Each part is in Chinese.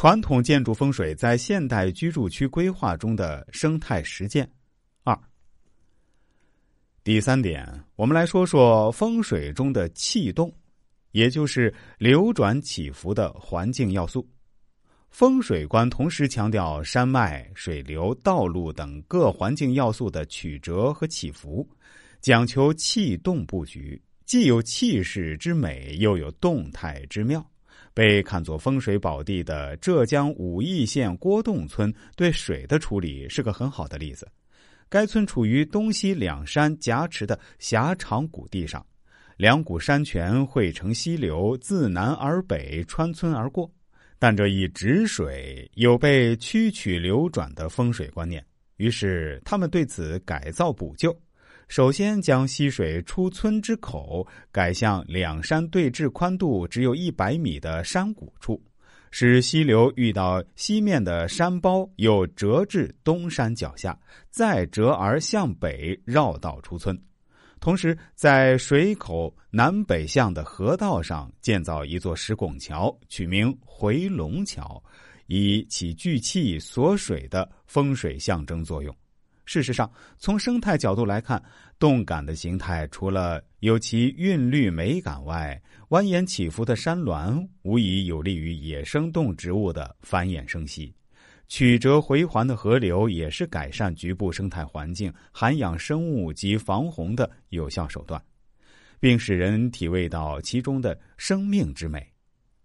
传统建筑风水在现代居住区规划中的生态实践。二，第三点，我们来说说风水中的气动，也就是流转起伏的环境要素。风水观同时强调山脉、水流、道路等各环境要素的曲折和起伏，讲求气动布局，既有气势之美，又有动态之妙。被看作风水宝地的浙江武义县郭洞村，对水的处理是个很好的例子。该村处于东西两山夹持的狭长谷地上，两股山泉汇成溪流，自南而北穿村而过。但这一止水有被曲曲流转的风水观念，于是他们对此改造补救。首先将溪水出村之口改向两山对峙、宽度只有一百米的山谷处，使溪流遇到西面的山包，又折至东山脚下，再折而向北绕道出村。同时，在水口南北向的河道上建造一座石拱桥，取名回龙桥，以起聚气锁水的风水象征作用。事实上，从生态角度来看，动感的形态除了有其韵律美感外，蜿蜒起伏的山峦无疑有利于野生动植物的繁衍生息；曲折回环的河流也是改善局部生态环境、涵养生物及防洪的有效手段，并使人体味到其中的生命之美。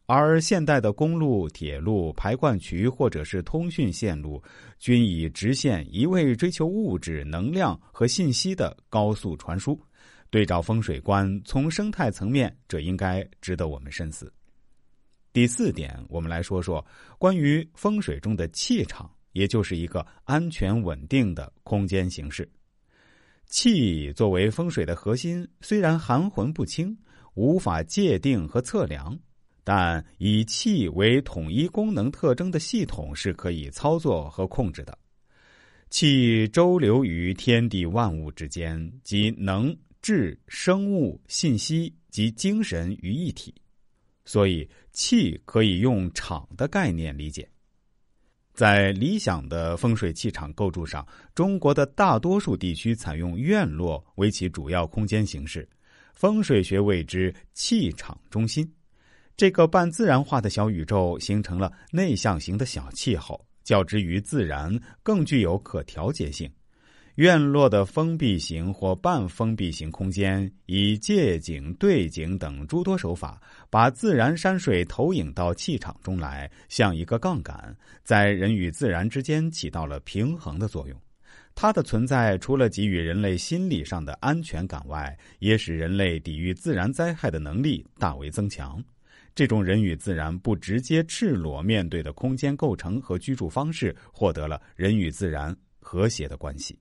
而现代的公路、铁路、排灌渠或者是通讯线路，均以直线一味追求物质、能量和信息的高速传输。对照风水观，从生态层面，这应该值得我们深思。第四点，我们来说说关于风水中的气场，也就是一个安全稳定的空间形式。气作为风水的核心，虽然含混不清，无法界定和测量。但以气为统一功能特征的系统是可以操作和控制的。气周流于天地万物之间，即能智生物、信息及精神于一体，所以气可以用场的概念理解。在理想的风水气场构筑上，中国的大多数地区采用院落为其主要空间形式，风水学谓之气场中心。这个半自然化的小宇宙形成了内向型的小气候，较之于自然更具有可调节性。院落的封闭型或半封闭型空间，以借景、对景等诸多手法，把自然山水投影到气场中来，像一个杠杆，在人与自然之间起到了平衡的作用。它的存在，除了给予人类心理上的安全感外，也使人类抵御自然灾害的能力大为增强。这种人与自然不直接赤裸面对的空间构成和居住方式，获得了人与自然和谐的关系。